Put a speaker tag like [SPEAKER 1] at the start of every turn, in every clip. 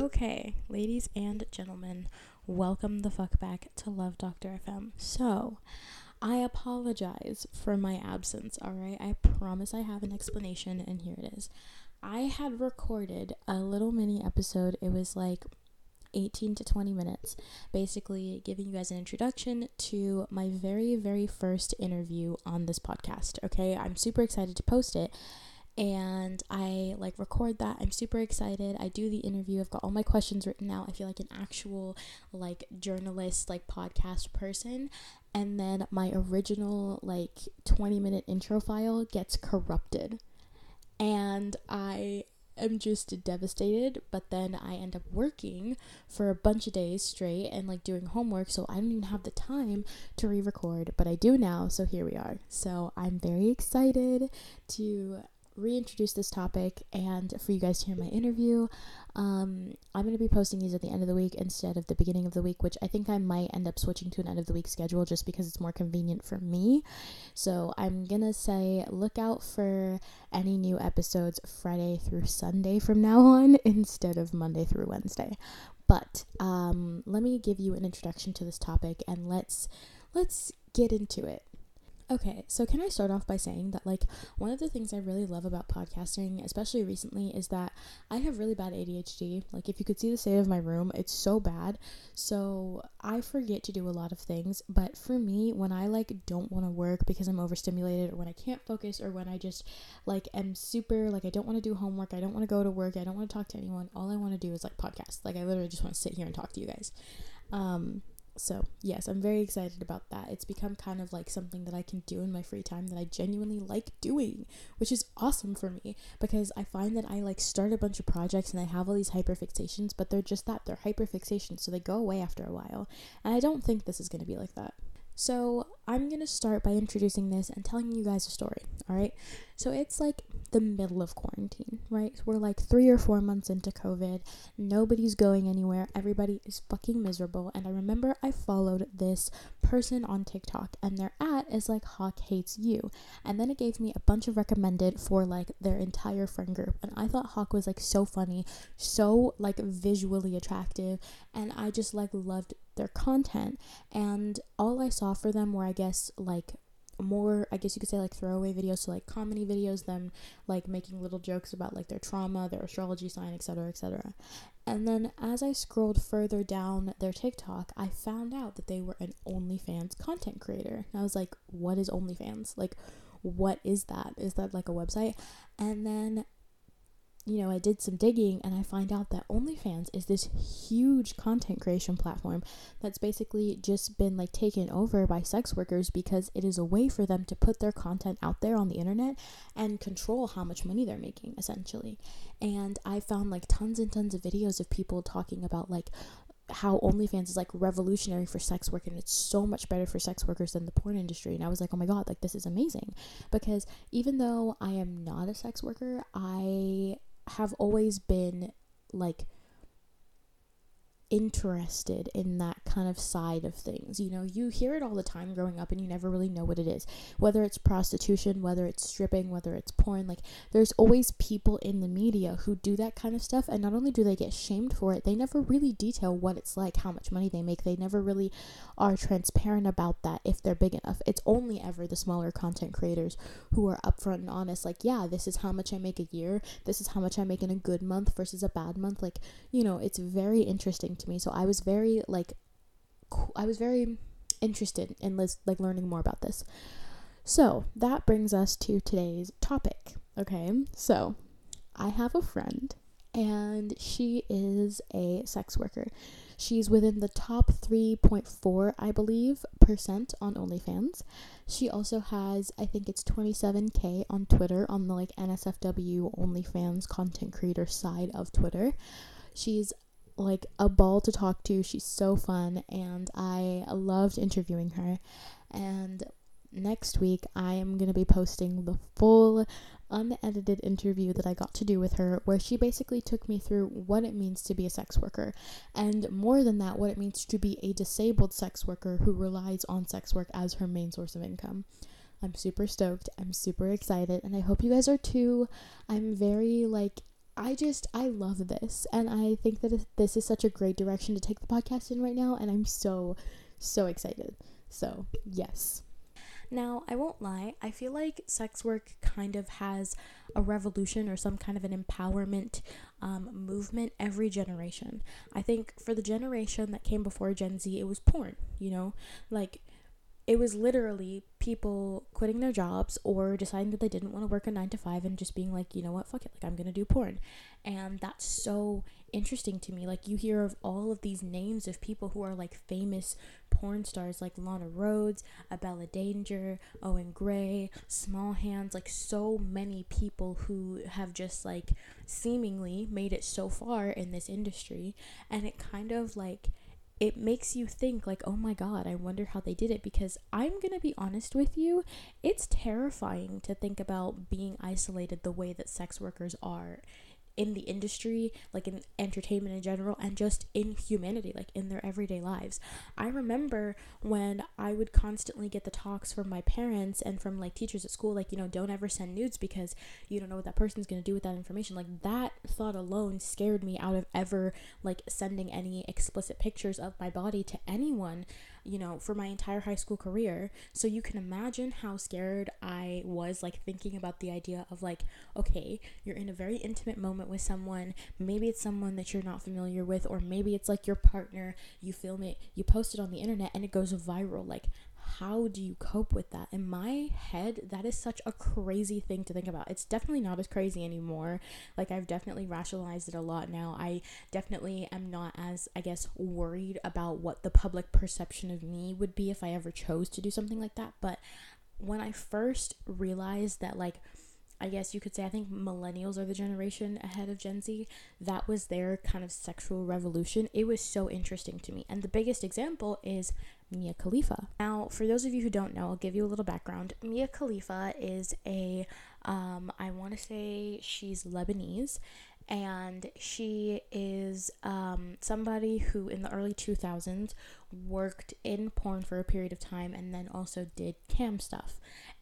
[SPEAKER 1] Okay, ladies and gentlemen, welcome the fuck back to Love Doctor FM. So, I apologize for my absence, alright? I promise I have an explanation, and here it is. I had recorded a little mini episode, it was like 18 to 20 minutes, basically giving you guys an introduction to my very, very first interview on this podcast, okay? I'm super excited to post it and I like record that. I'm super excited. I do the interview. I've got all my questions written out. I feel like an actual like journalist, like podcast person. And then my original like 20 minute intro file gets corrupted. And I am just devastated, but then I end up working for a bunch of days straight and like doing homework, so I don't even have the time to re record, but I do now, so here we are. So I'm very excited to reintroduce this topic and for you guys to hear my interview. Um, I'm going to be posting these at the end of the week instead of the beginning of the week, which I think I might end up switching to an end of the week schedule just because it's more convenient for me. So I'm going to say look out for any new episodes Friday through Sunday from now on instead of Monday through Wednesday. But um, let me give you an introduction to this topic and let's let's get into it. Okay, so can I start off by saying that, like, one of the things I really love about podcasting, especially recently, is that I have really bad ADHD. Like, if you could see the state of my room, it's so bad. So, I forget to do a lot of things. But for me, when I, like, don't want to work because I'm overstimulated, or when I can't focus, or when I just, like, am super, like, I don't want to do homework, I don't want to go to work, I don't want to talk to anyone, all I want to do is, like, podcast. Like, I literally just want to sit here and talk to you guys. Um, so, yes, I'm very excited about that. It's become kind of like something that I can do in my free time that I genuinely like doing, which is awesome for me because I find that I like start a bunch of projects and I have all these hyperfixations, but they're just that they're hyperfixations, so they go away after a while. And I don't think this is going to be like that. So, I'm going to start by introducing this and telling you guys a story, all right? So, it's like the middle of quarantine, right? We're like three or four months into COVID. Nobody's going anywhere. Everybody is fucking miserable. And I remember I followed this person on TikTok, and their ad is like Hawk hates you. And then it gave me a bunch of recommended for like their entire friend group. And I thought Hawk was like so funny, so like visually attractive. And I just like loved their content. And all I saw for them were, I guess, like more i guess you could say like throwaway videos so like comedy videos them like making little jokes about like their trauma their astrology sign etc etc and then as i scrolled further down their tiktok i found out that they were an onlyfans content creator. And i was like what is onlyfans? Like what is that? Is that like a website? And then you know, I did some digging and I find out that OnlyFans is this huge content creation platform that's basically just been like taken over by sex workers because it is a way for them to put their content out there on the internet and control how much money they're making essentially. And I found like tons and tons of videos of people talking about like how OnlyFans is like revolutionary for sex work and it's so much better for sex workers than the porn industry. And I was like, oh my god, like this is amazing. Because even though I am not a sex worker, I have always been like interested in that kind of side of things. You know, you hear it all the time growing up and you never really know what it is. Whether it's prostitution, whether it's stripping, whether it's porn, like there's always people in the media who do that kind of stuff and not only do they get shamed for it, they never really detail what it's like, how much money they make. They never really are transparent about that if they're big enough. It's only ever the smaller content creators who are upfront and honest like, yeah, this is how much I make a year. This is how much I make in a good month versus a bad month. Like, you know, it's very interesting to me. So I was very like I was very interested in like learning more about this. So, that brings us to today's topic. Okay? So, I have a friend and she is a sex worker. She's within the top 3.4, I believe, percent on OnlyFans. She also has, I think it's 27k on Twitter on the like NSFW OnlyFans content creator side of Twitter. She's like a ball to talk to. She's so fun, and I loved interviewing her. And next week, I am going to be posting the full unedited interview that I got to do with her, where she basically took me through what it means to be a sex worker, and more than that, what it means to be a disabled sex worker who relies on sex work as her main source of income. I'm super stoked. I'm super excited, and I hope you guys are too. I'm very like I just I love this and I think that this is such a great direction to take the podcast in right now and I'm so so excited. So, yes. Now, I won't lie, I feel like sex work kind of has a revolution or some kind of an empowerment um, movement every generation. I think for the generation that came before Gen Z, it was porn, you know? Like, it was literally people quitting their jobs or deciding that they didn't want to work a nine to five and just being like, you know what, fuck it, like I'm gonna do porn. And that's so interesting to me. Like you hear of all of these names of people who are like famous porn stars like Lana Rhoades, Abella Danger, Owen Gray, Small Hands, like so many people who have just like seemingly made it so far in this industry and it kind of like it makes you think like oh my god i wonder how they did it because i'm going to be honest with you it's terrifying to think about being isolated the way that sex workers are in the industry, like in entertainment in general, and just in humanity, like in their everyday lives. I remember when I would constantly get the talks from my parents and from like teachers at school, like, you know, don't ever send nudes because you don't know what that person's gonna do with that information. Like, that thought alone scared me out of ever like sending any explicit pictures of my body to anyone you know, for my entire high school career. So you can imagine how scared I was, like, thinking about the idea of, like, okay, you're in a very intimate moment with someone. Maybe it's someone that you're not familiar with, or maybe it's like your partner. You film it, you post it on the internet, and it goes viral. Like, how do you cope with that? In my head, that is such a crazy thing to think about. It's definitely not as crazy anymore. Like, I've definitely rationalized it a lot now. I definitely am not as, I guess, worried about what the public perception of me would be if I ever chose to do something like that. But when I first realized that, like, I guess you could say I think millennials are the generation ahead of Gen Z. That was their kind of sexual revolution. It was so interesting to me. And the biggest example is Mia Khalifa. Now, for those of you who don't know, I'll give you a little background. Mia Khalifa is a, um, I want to say she's Lebanese, and she is um, somebody who in the early 2000s worked in porn for a period of time and then also did cam stuff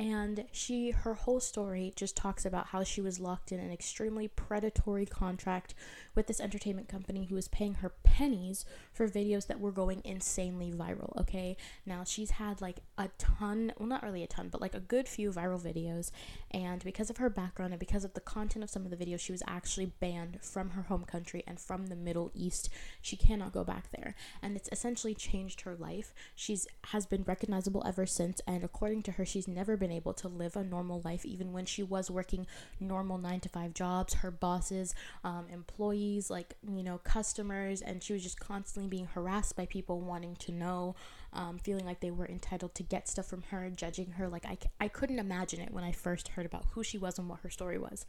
[SPEAKER 1] and she her whole story just talks about how she was locked in an extremely predatory contract with this entertainment company who was paying her pennies for videos that were going insanely viral okay? Now she's had like a ton well not really a ton but like a good few viral videos. And because of her background and because of the content of some of the videos she was actually banned from her home country and from the middle east. She cannot go back there. And it's essentially changed her life. She's has been recognizable ever since. And according to her she's never been able to live a normal life even when she was working normal nine to five jobs her bosses um, employees like you know customers and she was just constantly being harassed by people wanting to know um, feeling like they were entitled to get stuff from her judging her. Like I, I couldn't imagine it when i first heard about who she was and what her story was.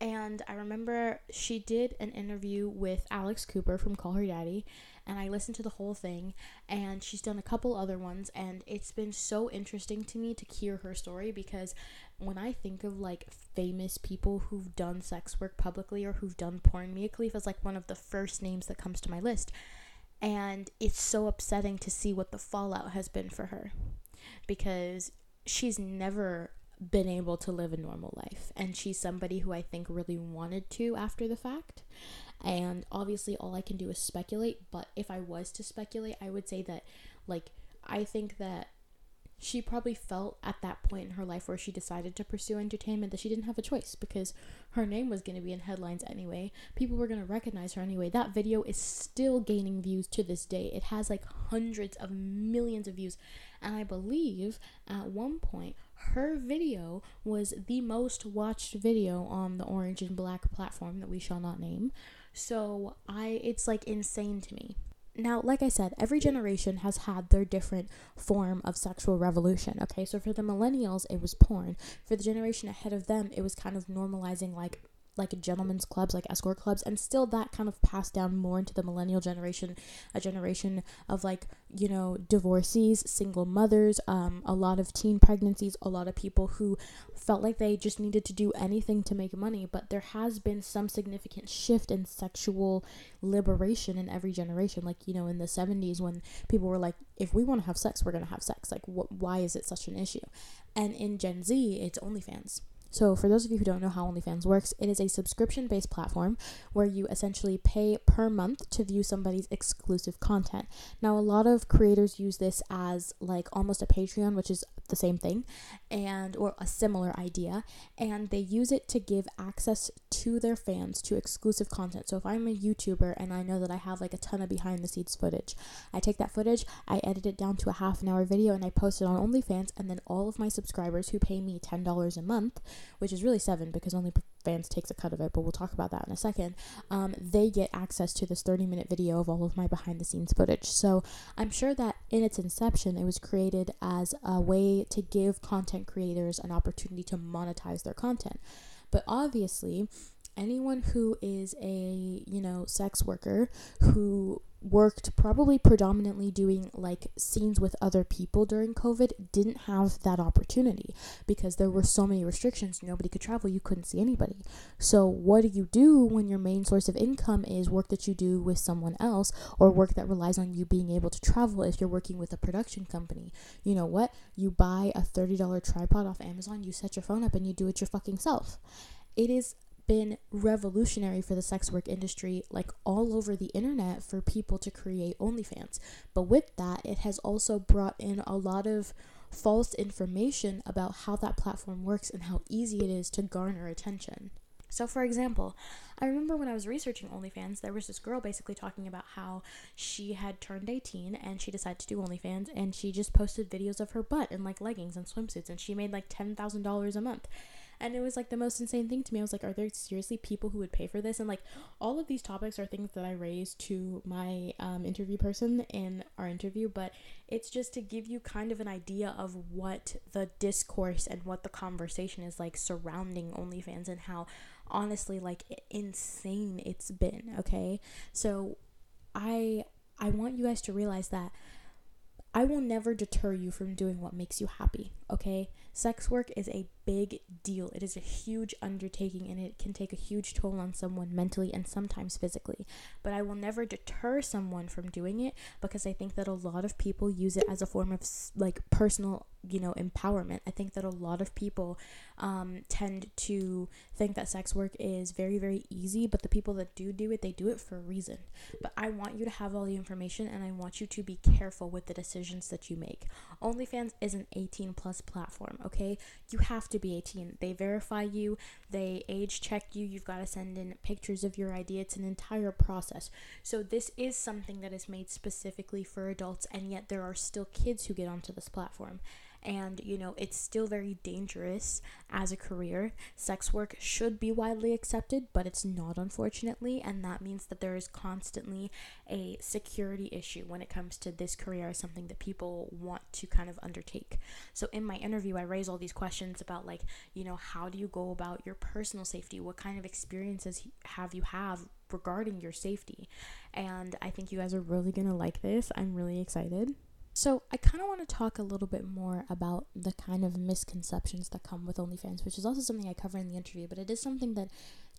[SPEAKER 1] And I remember she did an interview with Alex Cooper from Call Her Daddy, and I listened to the whole thing. And she's done a couple other ones, and it's been so interesting to me to hear her story because when I think of like famous people who've done sex work publicly or who've done porn, Mia Khalifa is like one of the first names that comes to my list. And it's so upsetting to see what the fallout has been for her because she's never been able to live a normal life. And she's somebody who I think really wanted to after the fact. And obviously, all I can do is speculate. But if I was to speculate, I would say that, like, I think that she probably felt at that point in her life where she decided to pursue entertainment that she didn't have a choice because her name was going to be in headlines anyway. People were going to recognize her anyway. That video is still gaining views to this day. It has like hundreds of millions of views. And I believe at one point her video was the most watched video on the orange and black platform that we shall not name. So I it's like insane to me. Now, like I said, every generation has had their different form of sexual revolution. Okay, so for the millennials, it was porn. For the generation ahead of them, it was kind of normalizing like like gentlemen's clubs, like escort clubs, and still that kind of passed down more into the millennial generation, a generation of like, you know, divorcees, single mothers, um, a lot of teen pregnancies, a lot of people who felt like they just needed to do anything to make money. But there has been some significant shift in sexual liberation in every generation. Like, you know, in the 70s when people were like, if we want to have sex, we're going to have sex. Like, wh- why is it such an issue? And in Gen Z, it's OnlyFans So, for those of you who don't know how OnlyFans works, it is a subscription based platform where you essentially pay per month to view somebody's exclusive content. Now, a lot of creators use this as like almost a Patreon, which is the same thing, and or a similar idea, and they use it to give access to their fans to exclusive content. So, if I'm a YouTuber and I know that I have like a ton of behind the scenes footage, I take that footage, I edit it down to a half an hour video, and I post it on OnlyFans, and then all of my subscribers who pay me $10 a month which is really seven because only fans takes a cut of it, but we'll talk about that in a second. Um, they get access to this 30 minute video of all of my behind the scenes footage. So I'm sure that in its inception, it was created as a way to give content creators an opportunity to monetize their content. But obviously, anyone who is a you know sex worker who worked probably predominantly doing like scenes with other people during COVID didn't have that opportunity because there were so many restrictions. Nobody could travel, you couldn't see anybody. So, what do you do when your main source of income is work that you do with someone else or work that relies on you being able to travel if you're working with a production company? You know what? You buy a $30 tripod off Amazon, you set your phone up, and you do it your fucking self. It is been revolutionary for the sex work industry, like all over the internet, for people to create OnlyFans. But with that, it has also brought in a lot of false information about how that platform works and how easy it is to garner attention. So, for example, I remember when I was researching OnlyFans, there was this girl basically talking about how she had turned 18 and she decided to do OnlyFans and she just posted videos of her butt in like leggings and swimsuits and she made like $10,000 a month. And it was like the most insane thing to me. I was like, are there seriously people who would pay for this? And like all of these topics are things that I raised to my um, interview person in our interview, but it's just to give you kind of an idea of what the discourse and what the conversation is like surrounding OnlyFans and how honestly like insane it's been, okay? So I I want you guys to realize that I will never deter you from doing what makes you happy, okay? Sex work is a big deal. It is a huge undertaking and it can take a huge toll on someone mentally and sometimes physically. But I will never deter someone from doing it because I think that a lot of people use it as a form of like personal, you know, empowerment. I think that a lot of people um, tend to think that sex work is very, very easy, but the people that do do it, they do it for a reason. But I want you to have all the information and I want you to be careful with the decisions that you make. OnlyFans is an 18 plus platform, okay? You have to be 18. They verify you, they age check you, you've got to send in pictures of your ID. It's an entire process. So, this is something that is made specifically for adults, and yet there are still kids who get onto this platform and you know it's still very dangerous as a career. Sex work should be widely accepted but it's not unfortunately. And that means that there is constantly a security issue when it comes to this career as something that people want to kind of undertake. So in my interview i raise all these questions about like you know how do you go about your personal safety? What kind of experiences have you have regarding your safety? And i think you guys are really gonna like this. I'm really excited so, I kind of want to talk a little bit more about the kind of misconceptions that come with OnlyFans, which is also something I cover in the interview, but it is something that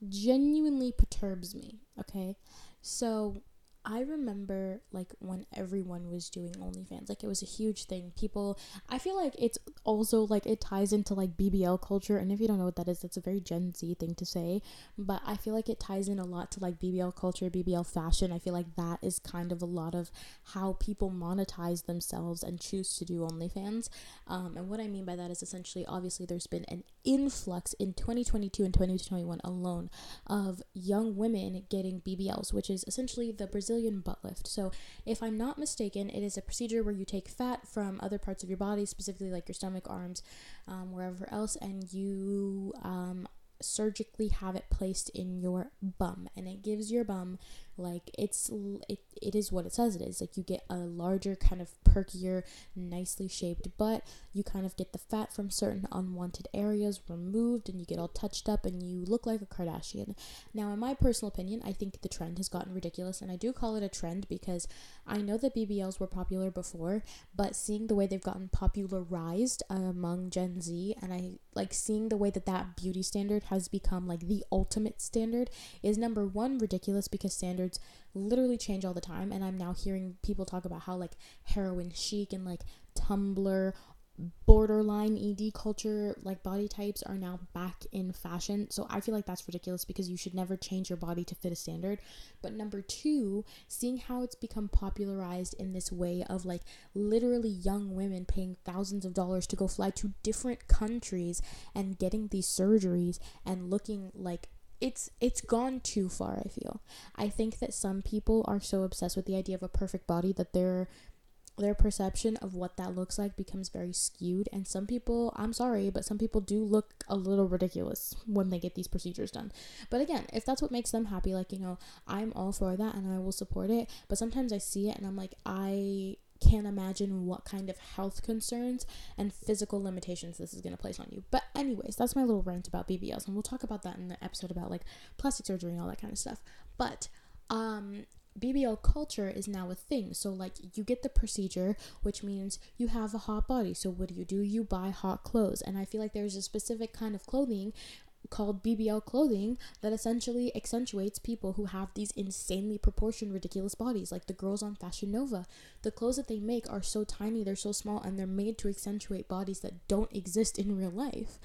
[SPEAKER 1] genuinely perturbs me, okay? So, I remember like when everyone was doing OnlyFans, like it was a huge thing. People, I feel like it's also like it ties into like BBL culture, and if you don't know what that is, that's a very Gen Z thing to say. But I feel like it ties in a lot to like BBL culture, BBL fashion. I feel like that is kind of a lot of how people monetize themselves and choose to do OnlyFans. Um, and what I mean by that is essentially, obviously, there's been an influx in 2022 and 2021 alone of young women getting BBLs, which is essentially the Brazilian butt lift. So, if I'm not mistaken, it is a procedure where you take fat from other parts of your body, specifically like your stomach, arms, um, wherever else, and you um, surgically have it placed in your bum, and it gives your bum like it's it, it is what it says it is. Like you get a larger kind of perkier nicely shaped butt. You kind of get the fat from certain unwanted areas removed and you get all touched up and you look like a kardashian. Now in my personal opinion i think the trend has gotten ridiculous and i do call it a trend because i know that bbls were popular before but seeing the way they've gotten popularized among gen z and i like seeing the way that that beauty standard has become like the ultimate standard is number one ridiculous because standards standards literally change all the time and i'm now hearing people talk about how like heroin chic and like tumblr borderline ED culture, like body types are now back in fashion. So I feel like that's ridiculous because you should never change your body to fit a standard. But number two, seeing how it's become popularized in this way of like literally young women paying thousands of dollars to go fly to different countries and getting these surgeries and looking like it's it's gone too far i feel. I think that some people are so obsessed with the idea of a perfect body that they're their perception of what that looks like becomes very skewed. And some people i'm sorry but some people do look a little ridiculous when they get these procedures done. But again if that's what makes them happy like you know i'm all for that and i will support it. But sometimes i see it and i'm like i can't imagine what kind of health concerns and physical limitations this is going to place on you. But anyways, that's my little rant about BBLs and we'll talk about that in the episode about like plastic surgery and all that kind of stuff. But um BBL culture is now a thing. So, like, you get the procedure, which means you have a hot body. So, what do you do? You buy hot clothes. And I feel like there's a specific kind of clothing called BBL clothing that essentially accentuates people who have these insanely proportioned, ridiculous bodies, like the girls on Fashion Nova. The clothes that they make are so tiny, they're so small, and they're made to accentuate bodies that don't exist in real life.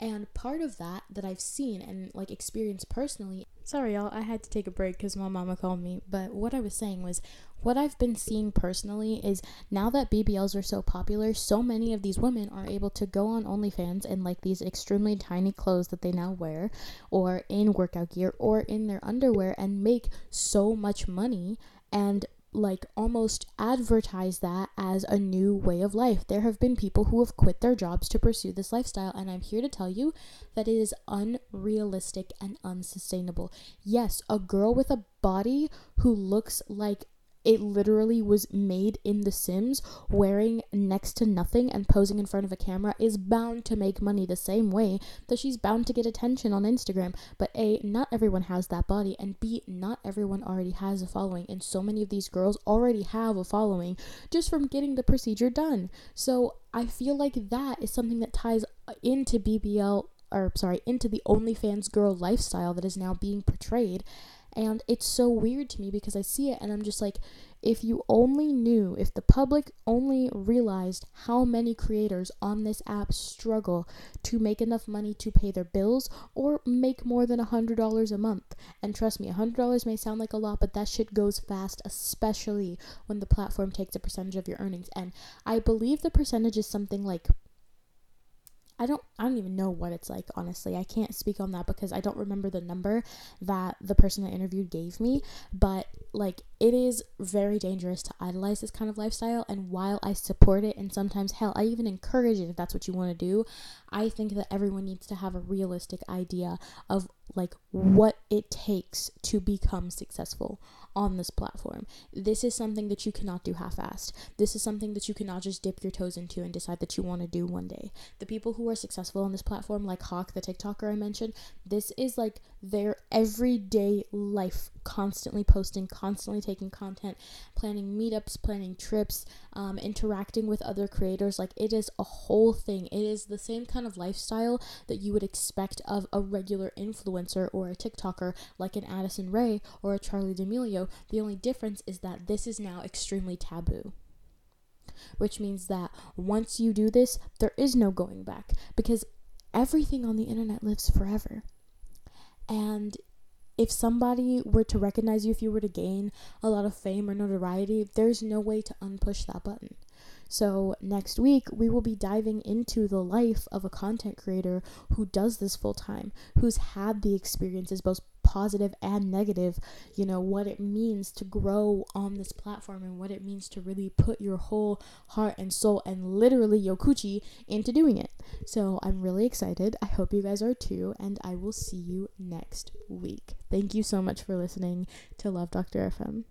[SPEAKER 1] And part of that that I've seen and like experienced personally. Sorry, y'all, I had to take a break because my mama called me. But what I was saying was, what I've been seeing personally is now that BBLs are so popular, so many of these women are able to go on OnlyFans in like these extremely tiny clothes that they now wear, or in workout gear, or in their underwear, and make so much money. And like almost advertise that as a new way of life. There have been people who have quit their jobs to pursue this lifestyle, and I'm here to tell you that it is unrealistic and unsustainable. Yes, a girl with a body who looks like it literally was made in The Sims, wearing next to nothing and posing in front of a camera, is bound to make money the same way that she's bound to get attention on Instagram. But A, not everyone has that body, and B, not everyone already has a following, and so many of these girls already have a following just from getting the procedure done. So I feel like that is something that ties into BBL, or sorry, into the OnlyFans girl lifestyle that is now being portrayed and it's so weird to me because I see it and I'm just like, if you only knew, if the public only realized how many creators on this app struggle to make enough money to pay their bills or make more than a $100 a month. And trust me, a $100 may sound like a lot, but that shit goes fast, especially when the platform takes a percentage of your earnings. And I believe the percentage is something like I don't I don't even know what it's like honestly. I can't speak on that because I don't remember the number that the person I interviewed gave me, but like it is very dangerous to idolize this kind of lifestyle and while I support it and sometimes hell I even encourage it if that's what you want to do, I think that everyone needs to have a realistic idea of like what it takes to become successful on this platform. This is something that you cannot do half assed. This is something that you cannot just dip your toes into and decide that you want to do one day. The people who are successful on this platform, like Hawk, the TikToker I mentioned, this is like their everyday life, constantly posting, constantly taking content, planning meetups, planning trips, um, interacting with other creators. Like it is a whole thing. It is the same kind of lifestyle that you would expect of a regular influencer or a TikToker like an Addison Rae or a Charli D'Amelio. The only difference is that this is now extremely taboo which means that once you do this, there is no going back because everything on the internet lives forever. And if somebody were to recognize you, if you were to gain a lot of fame or notoriety, there's no way to unpush that button. So, next week, we will be diving into the life of a content creator who does this full time, who's had the experiences, both positive and negative, you know, what it means to grow on this platform and what it means to really put your whole heart and soul and literally yokuchi into doing it. So, I'm really excited. I hope you guys are too, and I will see you next week. Thank you so much for listening to Love Dr. FM.